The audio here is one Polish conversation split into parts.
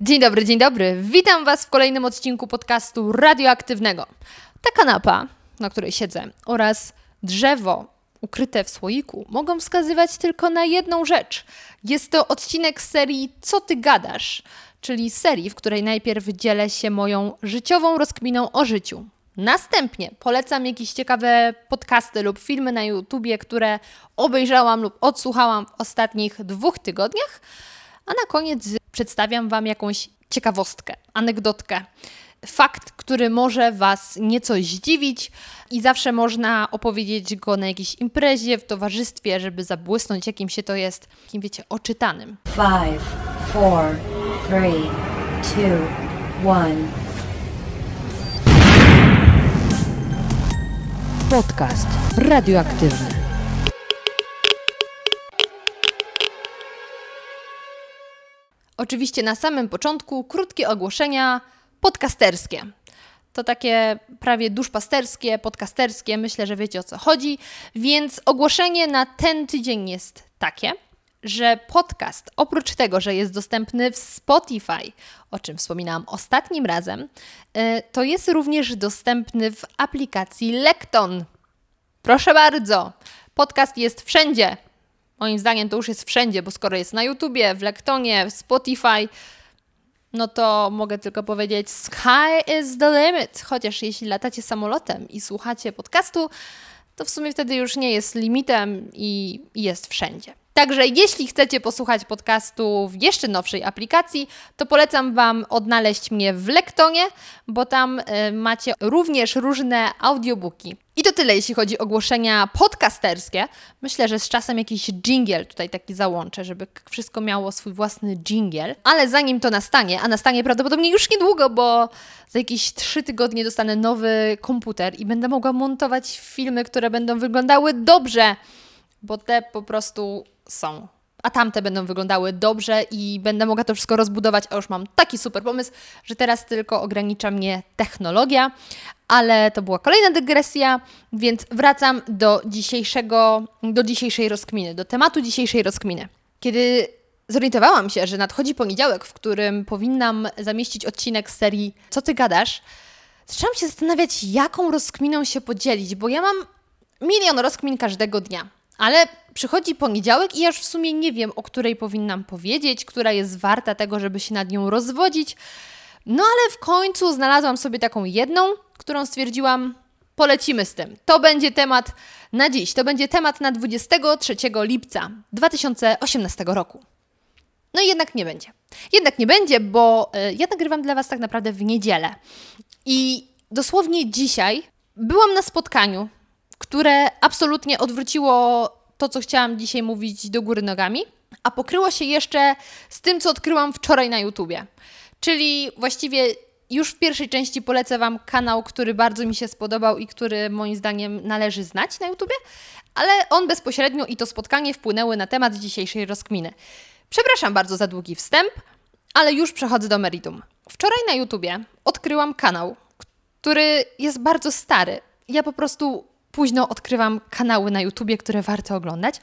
Dzień dobry, dzień dobry. Witam Was w kolejnym odcinku podcastu radioaktywnego. Ta kanapa, na której siedzę, oraz drzewo ukryte w słoiku mogą wskazywać tylko na jedną rzecz. Jest to odcinek serii Co ty gadasz? Czyli serii, w której najpierw dzielę się moją życiową rozkminą o życiu. Następnie polecam jakieś ciekawe podcasty lub filmy na YouTubie, które obejrzałam lub odsłuchałam w ostatnich dwóch tygodniach. A na koniec przedstawiam Wam jakąś ciekawostkę, anegdotkę. Fakt, który może Was nieco zdziwić i zawsze można opowiedzieć go na jakiejś imprezie, w towarzystwie, żeby zabłysnąć, jakim się to jest, jakim wiecie, oczytanym. Five, four, three, two, one. Podcast radioaktywny. Oczywiście na samym początku krótkie ogłoszenia podcasterskie. To takie prawie duszpasterskie, podcasterskie, myślę, że wiecie o co chodzi. Więc ogłoszenie na ten tydzień jest takie, że podcast, oprócz tego, że jest dostępny w Spotify, o czym wspominałam ostatnim razem, y, to jest również dostępny w aplikacji Lekton. Proszę bardzo, podcast jest wszędzie. Moim zdaniem to już jest wszędzie, bo skoro jest na YouTubie, w Lektonie, w Spotify, no to mogę tylko powiedzieć sky is the limit. Chociaż jeśli latacie samolotem i słuchacie podcastu, to w sumie wtedy już nie jest limitem i jest wszędzie. Także jeśli chcecie posłuchać podcastu w jeszcze nowszej aplikacji, to polecam Wam odnaleźć mnie w Lektonie, bo tam y, macie również różne audiobooki. I to tyle, jeśli chodzi o ogłoszenia podcasterskie. Myślę, że z czasem jakiś jingle tutaj taki załączę, żeby wszystko miało swój własny jingle. Ale zanim to nastanie, a nastanie prawdopodobnie już niedługo, bo za jakieś trzy tygodnie dostanę nowy komputer i będę mogła montować filmy, które będą wyglądały dobrze, bo te po prostu są. A tamte będą wyglądały dobrze i będę mogła to wszystko rozbudować, a już mam taki super pomysł, że teraz tylko ogranicza mnie technologia, ale to była kolejna dygresja, więc wracam do dzisiejszego, do dzisiejszej rozkminy, do tematu dzisiejszej rozkminy. Kiedy zorientowałam się, że nadchodzi poniedziałek, w którym powinnam zamieścić odcinek z serii Co ty gadasz, zaczęłam się zastanawiać, jaką rozkminą się podzielić, bo ja mam milion rozkmin każdego dnia. Ale przychodzi poniedziałek i już w sumie nie wiem, o której powinnam powiedzieć, która jest warta tego, żeby się nad nią rozwodzić. No ale w końcu znalazłam sobie taką jedną, którą stwierdziłam, polecimy z tym. To będzie temat na dziś. To będzie temat na 23 lipca 2018 roku. No i jednak nie będzie. Jednak nie będzie, bo y, ja nagrywam dla Was tak naprawdę w niedzielę. I dosłownie dzisiaj byłam na spotkaniu, które absolutnie odwróciło to, co chciałam dzisiaj mówić do góry nogami, a pokryło się jeszcze z tym, co odkryłam wczoraj na YouTubie. Czyli właściwie już w pierwszej części polecę Wam kanał, który bardzo mi się spodobał i który moim zdaniem należy znać na YouTubie, ale on bezpośrednio i to spotkanie wpłynęły na temat dzisiejszej rozkminy. Przepraszam bardzo za długi wstęp, ale już przechodzę do meritum. Wczoraj na YouTubie odkryłam kanał, który jest bardzo stary. Ja po prostu późno odkrywam kanały na YouTubie, które warto oglądać.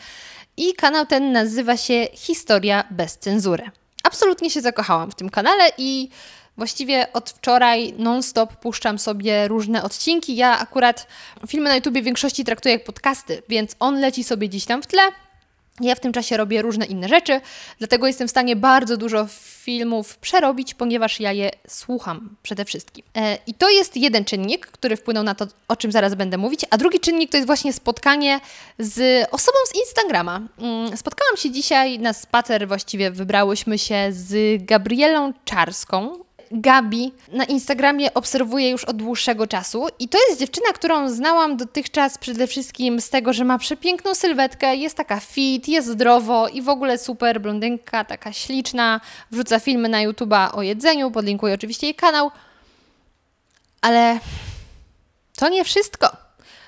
I kanał ten nazywa się Historia bez cenzury. Absolutnie się zakochałam w tym kanale i właściwie od wczoraj non-stop puszczam sobie różne odcinki. Ja akurat filmy na YouTubie w większości traktuję jak podcasty, więc on leci sobie gdzieś tam w tle. Ja w tym czasie robię różne inne rzeczy, dlatego jestem w stanie bardzo dużo filmów przerobić, ponieważ ja je słucham przede wszystkim. E, I to jest jeden czynnik, który wpłynął na to, o czym zaraz będę mówić, a drugi czynnik to jest właśnie spotkanie z osobą z Instagrama. Mm, spotkałam się dzisiaj na spacer, właściwie wybrałyśmy się z Gabrielą Czarską, Gabi na Instagramie obserwuję już od dłuższego czasu i to jest dziewczyna, którą znałam dotychczas przede wszystkim z tego, że ma przepiękną sylwetkę, jest taka fit, jest zdrowo i w ogóle super blondynka, taka śliczna, wrzuca filmy na YouTube'a o jedzeniu, podlinkuję oczywiście jej kanał. Ale to nie wszystko.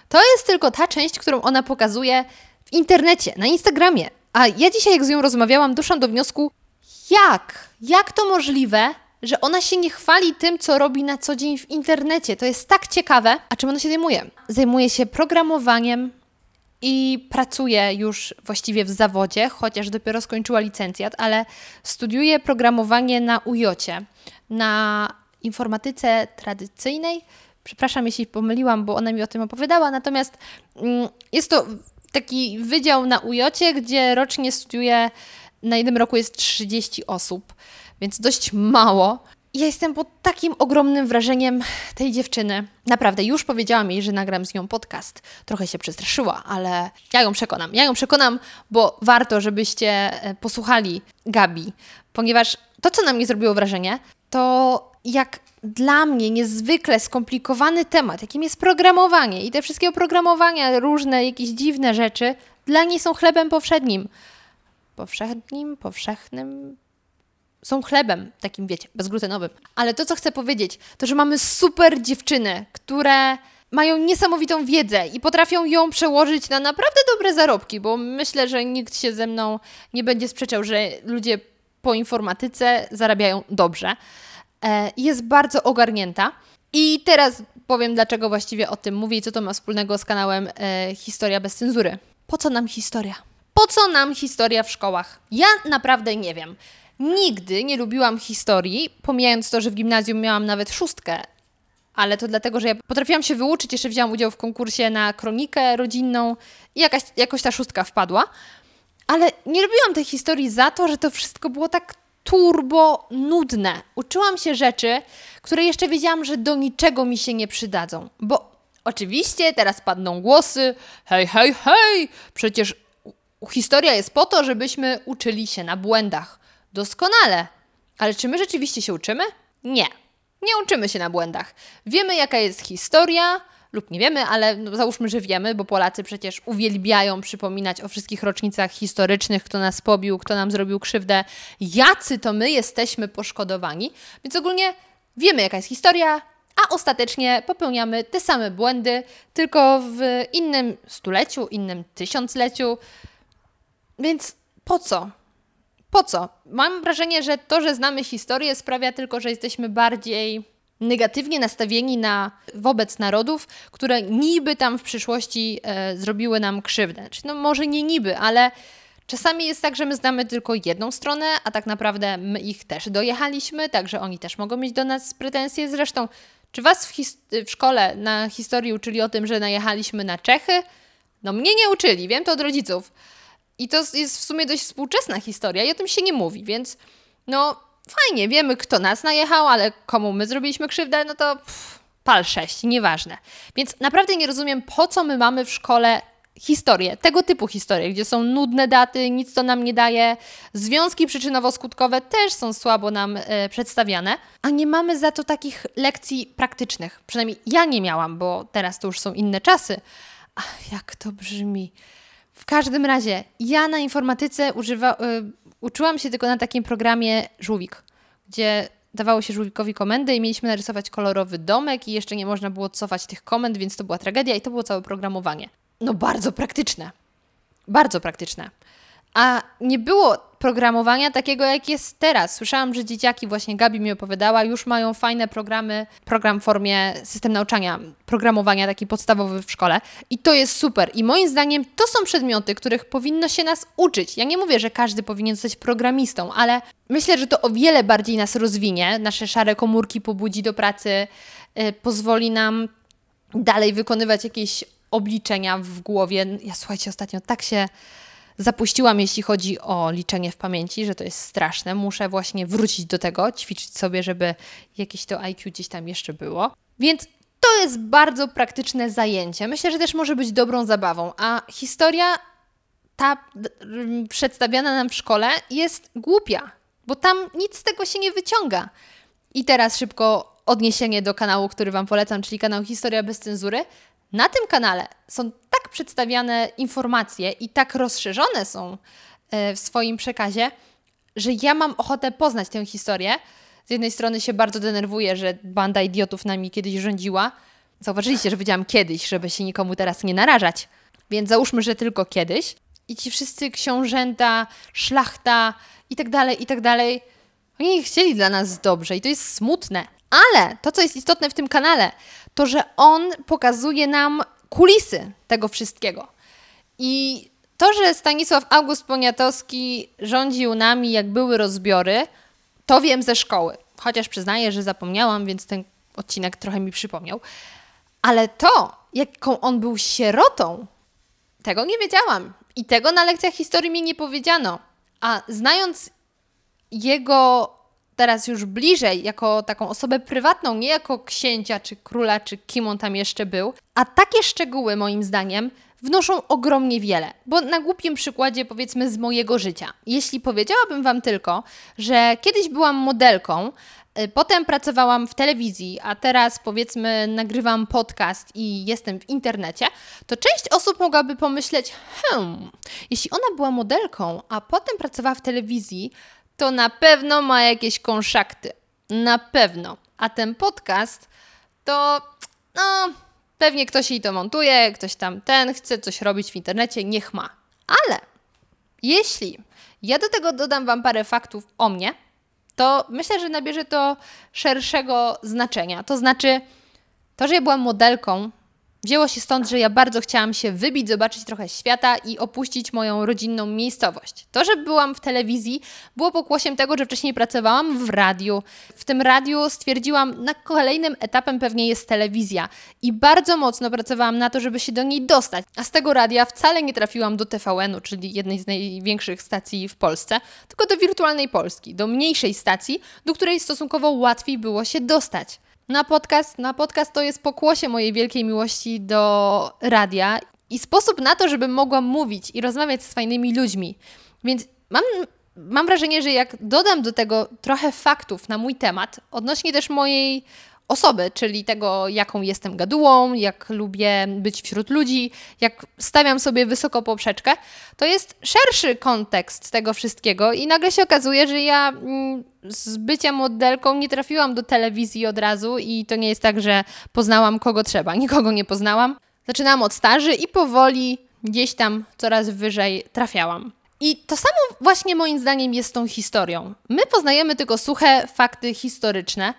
To jest tylko ta część, którą ona pokazuje w internecie, na Instagramie. A ja dzisiaj, jak z nią rozmawiałam, doszłam do wniosku, jak? Jak to możliwe, że ona się nie chwali tym, co robi na co dzień w internecie. To jest tak ciekawe. A czym ona się zajmuje? Zajmuje się programowaniem i pracuje już właściwie w zawodzie, chociaż dopiero skończyła licencjat, ale studiuje programowanie na UJOcie, na informatyce tradycyjnej. Przepraszam, jeśli pomyliłam, bo ona mi o tym opowiadała, natomiast mm, jest to taki wydział na UJOcie, gdzie rocznie studiuje, na jednym roku jest 30 osób, więc dość mało. Ja jestem pod takim ogromnym wrażeniem tej dziewczyny. Naprawdę, już powiedziałam jej, że nagram z nią podcast. Trochę się przestraszyła, ale ja ją przekonam. Ja ją przekonam, bo warto, żebyście e, posłuchali Gabi, ponieważ to, co na mnie zrobiło wrażenie, to jak dla mnie niezwykle skomplikowany temat, jakim jest programowanie i te wszystkie oprogramowania, różne jakieś dziwne rzeczy, dla niej są chlebem powszednim. Powszednim, powszechnym, są chlebem, takim wiecie, bezglutenowym. Ale to, co chcę powiedzieć, to, że mamy super dziewczyny, które mają niesamowitą wiedzę i potrafią ją przełożyć na naprawdę dobre zarobki, bo myślę, że nikt się ze mną nie będzie sprzeczał, że ludzie po informatyce zarabiają dobrze. E, jest bardzo ogarnięta. I teraz powiem, dlaczego właściwie o tym mówię i co to ma wspólnego z kanałem e, Historia bez cenzury. Po co nam historia? Po co nam historia w szkołach? Ja naprawdę nie wiem. Nigdy nie lubiłam historii, pomijając to, że w gimnazjum miałam nawet szóstkę, ale to dlatego, że ja potrafiłam się wyuczyć, jeszcze wzięłam udział w konkursie na kronikę rodzinną i jakaś, jakoś ta szóstka wpadła. Ale nie lubiłam tej historii za to, że to wszystko było tak turbo nudne. Uczyłam się rzeczy, które jeszcze wiedziałam, że do niczego mi się nie przydadzą. Bo oczywiście teraz padną głosy: hej, hej, hej, przecież historia jest po to, żebyśmy uczyli się na błędach. Doskonale. Ale czy my rzeczywiście się uczymy? Nie. Nie uczymy się na błędach. Wiemy, jaka jest historia, lub nie wiemy, ale no, załóżmy, że wiemy, bo Polacy przecież uwielbiają przypominać o wszystkich rocznicach historycznych, kto nas pobił, kto nam zrobił krzywdę, jacy to my jesteśmy poszkodowani. Więc ogólnie wiemy, jaka jest historia, a ostatecznie popełniamy te same błędy, tylko w innym stuleciu, innym tysiącleciu. Więc po co? Po co? Mam wrażenie, że to, że znamy historię, sprawia tylko, że jesteśmy bardziej negatywnie nastawieni na, wobec narodów, które niby tam w przyszłości e, zrobiły nam krzywdę. Czyli no może nie niby, ale czasami jest tak, że my znamy tylko jedną stronę, a tak naprawdę my ich też dojechaliśmy, także oni też mogą mieć do nas pretensje. Zresztą, czy Was w, w szkole na historii uczyli o tym, że najechaliśmy na Czechy? No mnie nie uczyli, wiem to od rodziców. I to jest w sumie dość współczesna historia i o tym się nie mówi, więc no fajnie, wiemy kto nas najechał, ale komu my zrobiliśmy krzywdę, no to pff, pal sześć, nieważne. Więc naprawdę nie rozumiem, po co my mamy w szkole historię, tego typu historie, gdzie są nudne daty, nic to nam nie daje, związki przyczynowo-skutkowe też są słabo nam e, przedstawiane, a nie mamy za to takich lekcji praktycznych. Przynajmniej ja nie miałam, bo teraz to już są inne czasy. Ach, jak to brzmi. W każdym razie, ja na informatyce używa, y, uczyłam się tylko na takim programie Żółwik, gdzie dawało się żółwikowi komendy i mieliśmy narysować kolorowy domek i jeszcze nie można było cofać tych komend, więc to była tragedia i to było całe programowanie. No bardzo praktyczne. Bardzo praktyczne. A nie było programowania takiego, jak jest teraz. Słyszałam, że dzieciaki, właśnie Gabi mi opowiadała, już mają fajne programy, program w formie system nauczania, programowania taki podstawowy w szkole. I to jest super. I moim zdaniem to są przedmioty, których powinno się nas uczyć. Ja nie mówię, że każdy powinien zostać programistą, ale myślę, że to o wiele bardziej nas rozwinie, nasze szare komórki pobudzi do pracy, yy, pozwoli nam dalej wykonywać jakieś obliczenia w głowie. Ja słuchajcie, ostatnio tak się zapuściłam, jeśli chodzi o liczenie w pamięci, że to jest straszne. Muszę właśnie wrócić do tego, ćwiczyć sobie, żeby jakieś to IQ gdzieś tam jeszcze było. Więc to jest bardzo praktyczne zajęcie. Myślę, że też może być dobrą zabawą. A historia, ta przedstawiana nam w szkole, jest głupia, bo tam nic z tego się nie wyciąga. I teraz szybko odniesienie do kanału, który Wam polecam, czyli kanał Historia bez cenzury. Na tym kanale są tak przedstawiane informacje i tak rozszerzone są e, w swoim przekazie, że ja mam ochotę poznać tę historię. Z jednej strony się bardzo denerwuję, że banda idiotów nami kiedyś rządziła. Zauważyliście, że powiedziałam kiedyś, żeby się nikomu teraz nie narażać. Więc załóżmy, że tylko kiedyś. I ci wszyscy książęta, szlachta i tak dalej, i tak dalej, oni chcieli dla nas dobrze i to jest smutne. Ale to, co jest istotne w tym kanale, to że on pokazuje nam kulisy tego wszystkiego. I to, że Stanisław August Poniatowski rządził nami, jak były rozbiory, to wiem ze szkoły. Chociaż przyznaję, że zapomniałam, więc ten odcinek trochę mi przypomniał. Ale to, jaką on był sierotą, tego nie wiedziałam. I tego na lekcjach historii mi nie powiedziano. A znając jego teraz już bliżej, jako taką osobę prywatną, nie jako księcia czy króla, czy kim on tam jeszcze był, a takie szczegóły, moim zdaniem, wnoszą ogromnie wiele. Bo na głupim przykładzie, powiedzmy, z mojego życia. Jeśli powiedziałabym Wam tylko, że kiedyś byłam modelką, y, Potem pracowałam w telewizji, a teraz powiedzmy nagrywam podcast i jestem w internecie, to część osób mogłaby pomyśleć, hmm, jeśli ona była modelką, a potem pracowała w telewizji, to na pewno ma jakieś konszakty. Na pewno. A ten podcast to, no, pewnie ktoś jej to montuje, ktoś tam ten chce coś robić w internecie, niech ma. Ale jeśli ja do tego dodam Wam parę faktów o mnie, to myślę, że nabierze to szerszego znaczenia. To znaczy, to, że ja byłam modelką, wzięło się stąd, że ja bardzo chciałam się wybić, zobaczyć trochę świata i opuścić moją rodzinną miejscowość. To, że byłam w telewizji, było pokłosiem tego, że wcześniej pracowałam w radiu. W tym radiu stwierdziłam, na kolejnym etapem pewnie jest telewizja i bardzo mocno pracowałam na to, żeby się do niej dostać. A z tego radia wcale nie trafiłam do TVN-u, czyli jednej z największych stacji w Polsce, tylko do wirtualnej Polski, do mniejszej stacji, do której stosunkowo łatwiej było się dostać na podcast. Na podcast to jest pokłosie mojej wielkiej miłości do radia i sposób na to, żebym mogła mówić i rozmawiać z fajnymi ludźmi. Więc mam, mam wrażenie, że jak dodam do tego trochę faktów na mój temat, odnośnie też mojej osoby, czyli tego, jaką jestem gadułą, jak lubię być wśród ludzi, jak stawiam sobie wysoko poprzeczkę, to jest szerszy kontekst tego wszystkiego i nagle się okazuje, że ja mm, z bycia modelką nie trafiłam do telewizji od razu i to nie jest tak, że poznałam kogo trzeba. Nikogo nie poznałam. Zaczynałam od staży i powoli gdzieś tam coraz wyżej trafiałam. I to samo właśnie moim zdaniem jest tą historią. My poznajemy tylko suche fakty historyczne,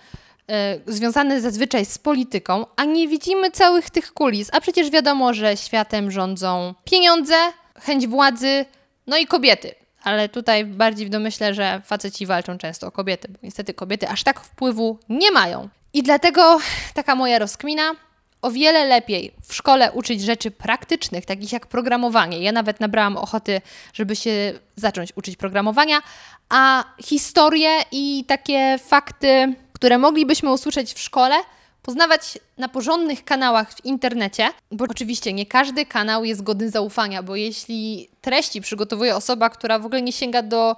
y, związane zazwyczaj z polityką, a nie widzimy całych tych kulis. A przecież wiadomo, że światem rządzą pieniądze, chęć władzy, no i kobiety. Ale tutaj bardziej w domyśle, że faceci walczą często o kobiety, bo niestety kobiety aż tak wpływu nie mają. I dlatego taka moja rozkmina, o wiele lepiej w szkole uczyć rzeczy praktycznych, takich jak programowanie. Ja nawet nabrałam ochoty, żeby się zacząć uczyć programowania, a historie i takie fakty, które moglibyśmy usłyszeć w szkole, poznawać na porządnych kanałach w internecie, bo oczywiście nie każdy kanał jest godny zaufania, bo jeśli treści przygotowuje osoba, która w ogóle nie sięga do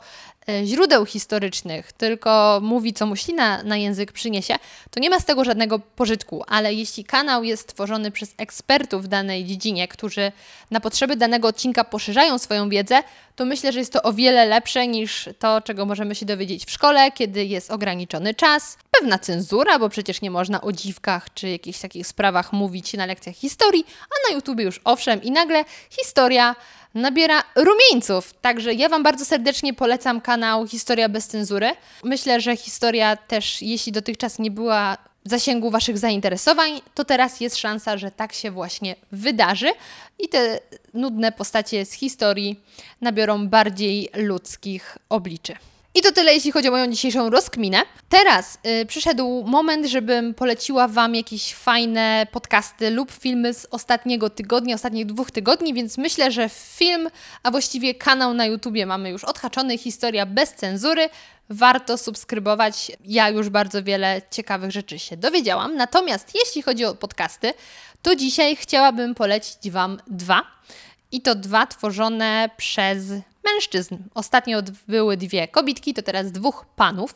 e, źródeł historycznych, tylko mówi, co muślina na język przyniesie, to nie ma z tego żadnego pożytku. Ale jeśli kanał jest tworzony przez ekspertów w danej dziedzinie, którzy na potrzeby danego odcinka poszerzają swoją wiedzę, to myślę, że jest to o wiele lepsze niż to, czego możemy się dowiedzieć w szkole, kiedy jest ograniczony czas, pewna cenzura, bo przecież nie można o dziwkach czy jakichś takich sprawach mówić na lekcjach historii, a na YouTube już owszem i nagle historia nabiera rumieńców. Także ja Wam bardzo serdecznie polecam kanał Historia bez cenzury. Myślę, że historia też, jeśli dotychczas nie była zasięgu Waszych zainteresowań, to teraz jest szansa, że tak się właśnie wydarzy i te nudne postacie z historii nabiorą bardziej ludzkich obliczy. I to tyle, jeśli chodzi o moją dzisiejszą rozkminę. Teraz y, przyszedł moment, żebym poleciła Wam jakieś fajne podcasty lub filmy z ostatniego tygodnia, ostatnich dwóch tygodni, więc myślę, że film, a właściwie kanał na YouTubie mamy już odhaczony, historia bez cenzury. Warto subskrybować. Ja już bardzo wiele ciekawych rzeczy się dowiedziałam. Natomiast jeśli chodzi o podcasty, to dzisiaj chciałabym polecić Wam dwa. I to dwa tworzone przez mężczyzn. Ostatnio były dwie kobitki, to teraz dwóch panów.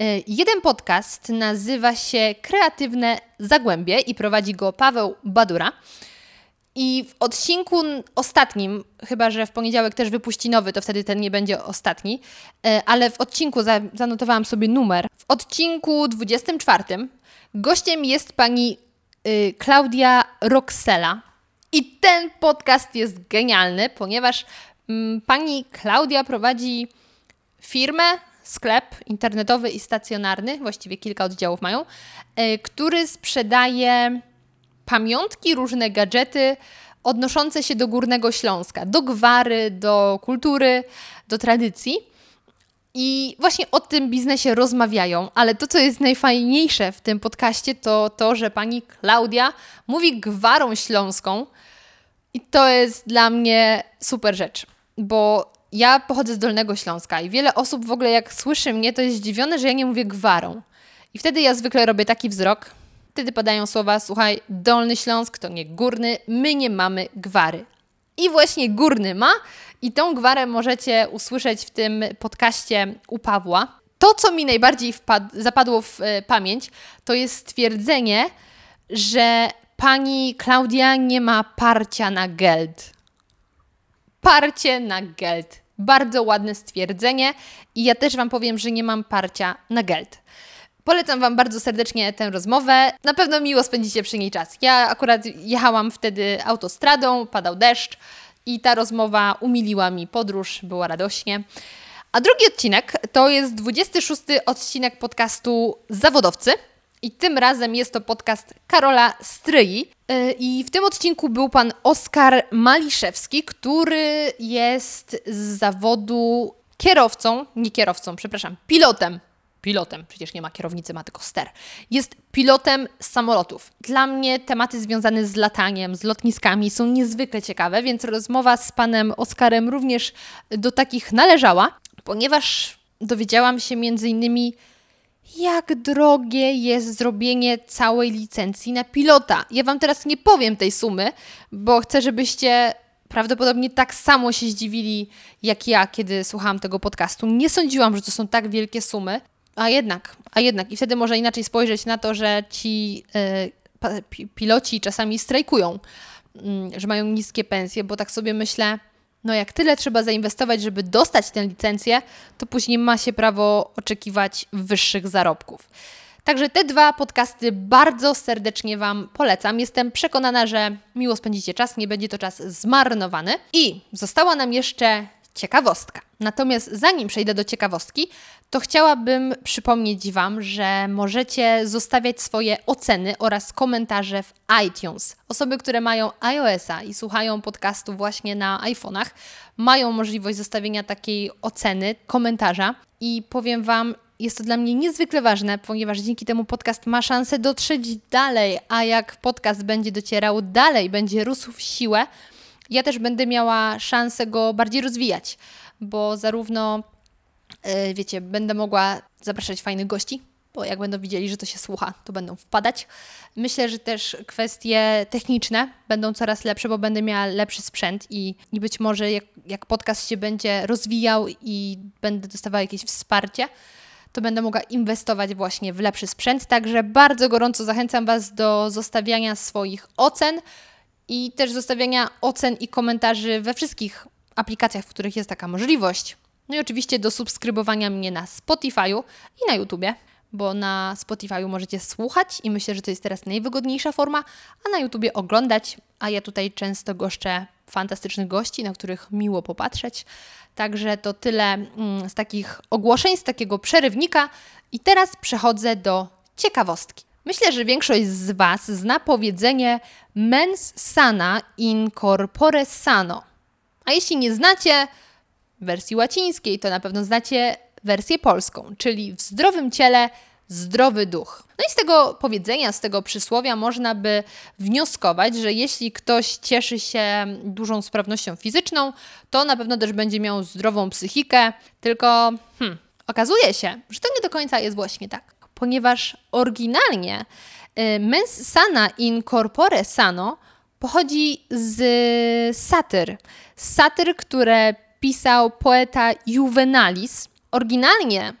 Y, jeden podcast nazywa się Kreatywne Zagłębie i prowadzi go Paweł Badura. I w odcinku ostatnim, chyba że w poniedziałek też wypuści nowy, to wtedy ten nie będzie ostatni, y, ale w odcinku zanotowałam sobie numer. W odcinku 24 gościem jest pani y, Klaudia Roxela. I ten podcast jest genialny, ponieważ pani Klaudia prowadzi firmę, sklep internetowy i stacjonarny, właściwie kilka oddziałów mają, y, który sprzedaje pamiątki, różne gadżety odnoszące się do Górnego Śląska, do gwary, do kultury, do tradycji. I właśnie o tym biznesie rozmawiają, ale to, co jest najfajniejsze w tym podcaście, to to, że pani Klaudia mówi gwarą śląską. I to jest dla mnie super rzecz, bo ja pochodzę z Dolnego Śląska i wiele osób w ogóle, jak słyszy mnie, to jest zdziwione, że ja nie mówię gwarą. I wtedy ja zwykle robię taki wzrok. Wtedy padają słowa: Słuchaj, Dolny Śląsk to nie górny, my nie mamy gwary. I właśnie górny ma, i tą gwarę możecie usłyszeć w tym podcaście u Pawła. To, co mi najbardziej zapadło w y, pamięć, to jest stwierdzenie, że pani Klaudia nie ma parcia na geld. Parcie na geld. Bardzo ładne stwierdzenie i ja też Wam powiem, że nie mam parcia na geld. Polecam Wam bardzo serdecznie tę rozmowę. Na pewno miło spędzicie przy niej czas. Ja akurat jechałam wtedy autostradą, padał deszcz i ta rozmowa umiliła mi podróż, była radośnie. A drugi odcinek to jest 26 odcinek podcastu Zawodowcy. I tym razem jest to podcast Karola Stryi. I w tym odcinku był pan Oskar Maliszewski, który jest z zawodu kierowcą, nie kierowcą, przepraszam, pilotem. Pilotem, przecież nie ma kierownicy, ma tylko ster. Jest pilotem samolotów. Dla mnie tematy związane z lataniem, z lotniskami są niezwykle ciekawe, więc rozmowa z panem Oskarem również do takich należała, ponieważ dowiedziałam się między innymi, jak drogie jest zrobienie całej licencji na pilota. Ja Wam teraz nie powiem tej sumy, bo chcę, żebyście prawdopodobnie tak samo się zdziwili jak ja, kiedy słuchałam tego podcastu. Nie sądziłam, że to są tak wielkie sumy, a jednak, a jednak. I wtedy może inaczej spojrzeć na to, że ci y, piloci czasami strajkują, y, że mają niskie pensje, bo tak sobie myślę, no jak tyle trzeba zainwestować, żeby dostać tę licencję, to później ma się prawo oczekiwać wyższych zarobków. Także te dwa podcasty bardzo serdecznie Wam polecam. Jestem przekonana, że miło spędzicie czas, nie będzie to czas zmarnowany. I została nam jeszcze ciekawostka. Natomiast zanim przejdę do ciekawostki, to chciałabym przypomnieć Wam, że możecie zostawiać swoje oceny oraz komentarze w iTunes. Osoby, które mają iOS-a i słuchają podcastu właśnie na iPhone'ach, mają możliwość zostawienia takiej oceny, komentarza. I powiem Wam, jest to dla mnie niezwykle ważne, ponieważ dzięki temu podcast ma szansę dotrzeć dalej, a jak podcast będzie docierał dalej, będzie rósł w siłę, ja też będę miała szansę go bardziej rozwijać, bo zarówno, yy, wiecie, będę mogła zapraszać fajnych gości, bo jak będą widzieli, że to się słucha, to będą wpadać. Myślę, że też kwestie techniczne będą coraz lepsze, bo będę miała lepszy sprzęt i, i być może jak, jak podcast się będzie rozwijał i będę dostawała jakieś wsparcie, to będę mogła inwestować właśnie w lepszy sprzęt. Także bardzo gorąco zachęcam Was do zostawiania swoich ocen i też zostawiania ocen i komentarzy we wszystkich aplikacjach, w których jest taka możliwość. No i oczywiście do subskrybowania mnie na Spotify'u i na YouTubie, bo na Spotify'u możecie słuchać i myślę, że to jest teraz najwygodniejsza forma, a na YouTubie oglądać, a ja tutaj często goszczę fantastycznych gości, na których miło popatrzeć. Także to tyle mm, z takich ogłoszeń, z takiego przerywnika i teraz przechodzę do ciekawostki. Myślę, że większość z Was zna powiedzenie mens sana in corpore sano. A jeśli nie znacie wersji łacińskiej, to na pewno znacie wersję polską, czyli w zdrowym ciele zdrowy duch. No i z tego powiedzenia, z tego przysłowia można by wnioskować, że jeśli ktoś cieszy się dużą sprawnością fizyczną, to na pewno też będzie miał zdrową psychikę, tylko hmm, okazuje się, że to nie do końca jest właśnie tak ponieważ oryginalnie y, mens sana in corpore sano pochodzi z satyr. Satyr, które pisał poeta Juvenalis. Oryginalnie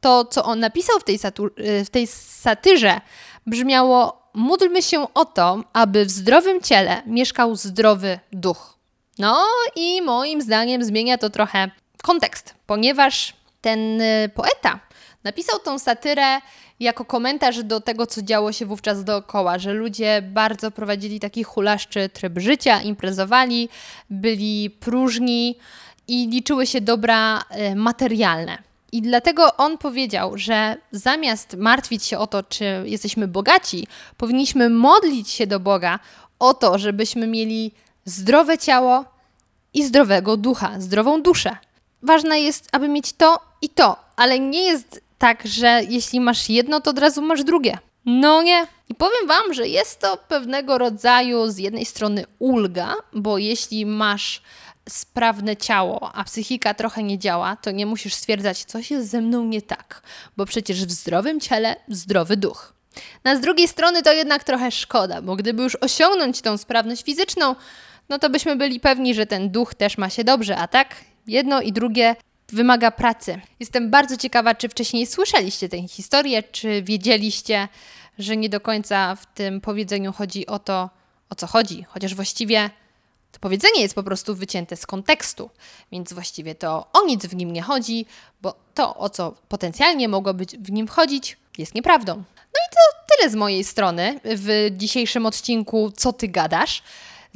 to, co on napisał w tej, y, w tej satyrze, brzmiało: Módlmy się o to, aby w zdrowym ciele mieszkał zdrowy duch. No i moim zdaniem zmienia to trochę kontekst, ponieważ ten y, poeta Napisał tą satyrę jako komentarz do tego, co działo się wówczas dookoła, że ludzie bardzo prowadzili taki hulaszczy tryb życia, imprezowali, byli próżni i liczyły się dobra e, materialne. I dlatego on powiedział, że zamiast martwić się o to, czy jesteśmy bogaci, powinniśmy modlić się do Boga o to, żebyśmy mieli zdrowe ciało i zdrowego ducha, zdrową duszę. Ważne jest, aby mieć to i to, ale nie jest tak, że jeśli masz jedno, to od razu masz drugie. No nie. I powiem Wam, że jest to pewnego rodzaju z jednej strony ulga, bo jeśli masz sprawne ciało, a psychika trochę nie działa, to nie musisz stwierdzać, coś jest ze mną nie tak, bo przecież w zdrowym ciele zdrowy duch. No z drugiej strony to jednak trochę szkoda, bo gdyby już osiągnąć tą sprawność fizyczną, no to byśmy byli pewni, że ten duch też ma się dobrze, a tak jedno i drugie wymaga pracy. Jestem bardzo ciekawa, czy wcześniej słyszeliście tę historię, czy wiedzieliście, że nie do końca w tym powiedzeniu chodzi o to, o co chodzi, chociaż właściwie to powiedzenie jest po prostu wycięte z kontekstu, więc właściwie to o nic w nim nie chodzi, bo to, o co potencjalnie mogło być w nim wchodzić, jest nieprawdą. No i to tyle z mojej strony w dzisiejszym odcinku Co ty gadasz?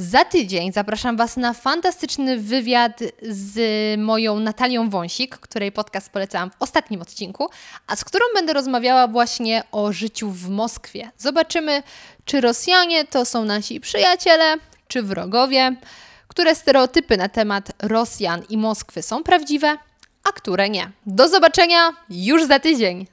Za tydzień zapraszam Was na fantastyczny wywiad z moją Natalią Wąsik, której podcast polecałam w ostatnim odcinku, a z którą będę rozmawiała właśnie o życiu w Moskwie. Zobaczymy, czy Rosjanie to są nasi przyjaciele, czy wrogowie, które stereotypy na temat Rosjan i Moskwy są prawdziwe, a które nie. Do zobaczenia już za tydzień!